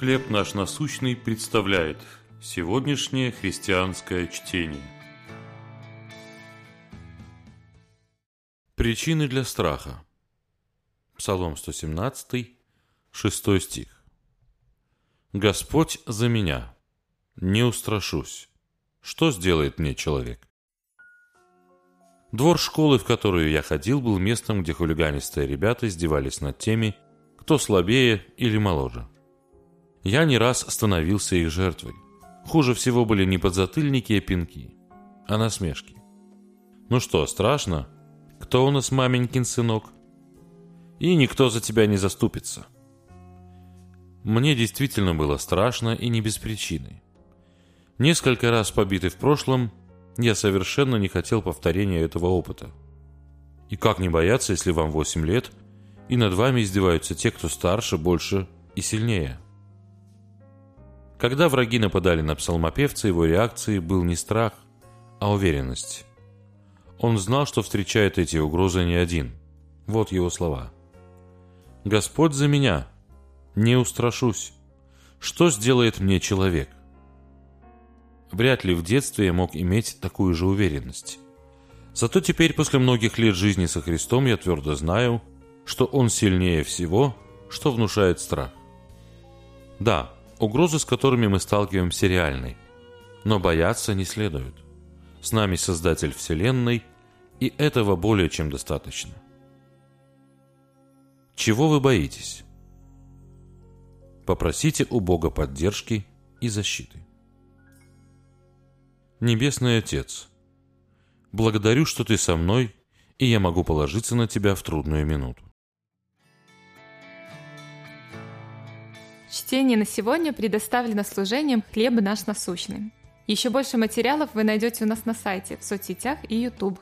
«Хлеб наш насущный» представляет сегодняшнее христианское чтение. Причины для страха. Псалом 117, 6 стих. «Господь за меня, не устрашусь. Что сделает мне человек?» Двор школы, в которую я ходил, был местом, где хулиганистые ребята издевались над теми, кто слабее или моложе. Я не раз становился их жертвой. Хуже всего были не подзатыльники, а пинки, а насмешки. Ну что, страшно? Кто у нас маменькин сынок? И никто за тебя не заступится. Мне действительно было страшно и не без причины. Несколько раз побитый в прошлом, я совершенно не хотел повторения этого опыта. И как не бояться, если вам 8 лет, и над вами издеваются те, кто старше, больше и сильнее? Когда враги нападали на псалмопевца, его реакцией был не страх, а уверенность. Он знал, что встречает эти угрозы не один. Вот его слова. «Господь за меня, не устрашусь. Что сделает мне человек?» Вряд ли в детстве я мог иметь такую же уверенность. Зато теперь, после многих лет жизни со Христом, я твердо знаю, что Он сильнее всего, что внушает страх. Да, Угрозы, с которыми мы сталкиваемся, реальны. Но бояться не следует. С нами Создатель Вселенной, и этого более чем достаточно. Чего вы боитесь? Попросите у Бога поддержки и защиты. Небесный Отец, благодарю, что Ты со мной, и я могу положиться на Тебя в трудную минуту. Чтение на сегодня предоставлено служением «Хлеб наш насущный». Еще больше материалов вы найдете у нас на сайте, в соцсетях и YouTube.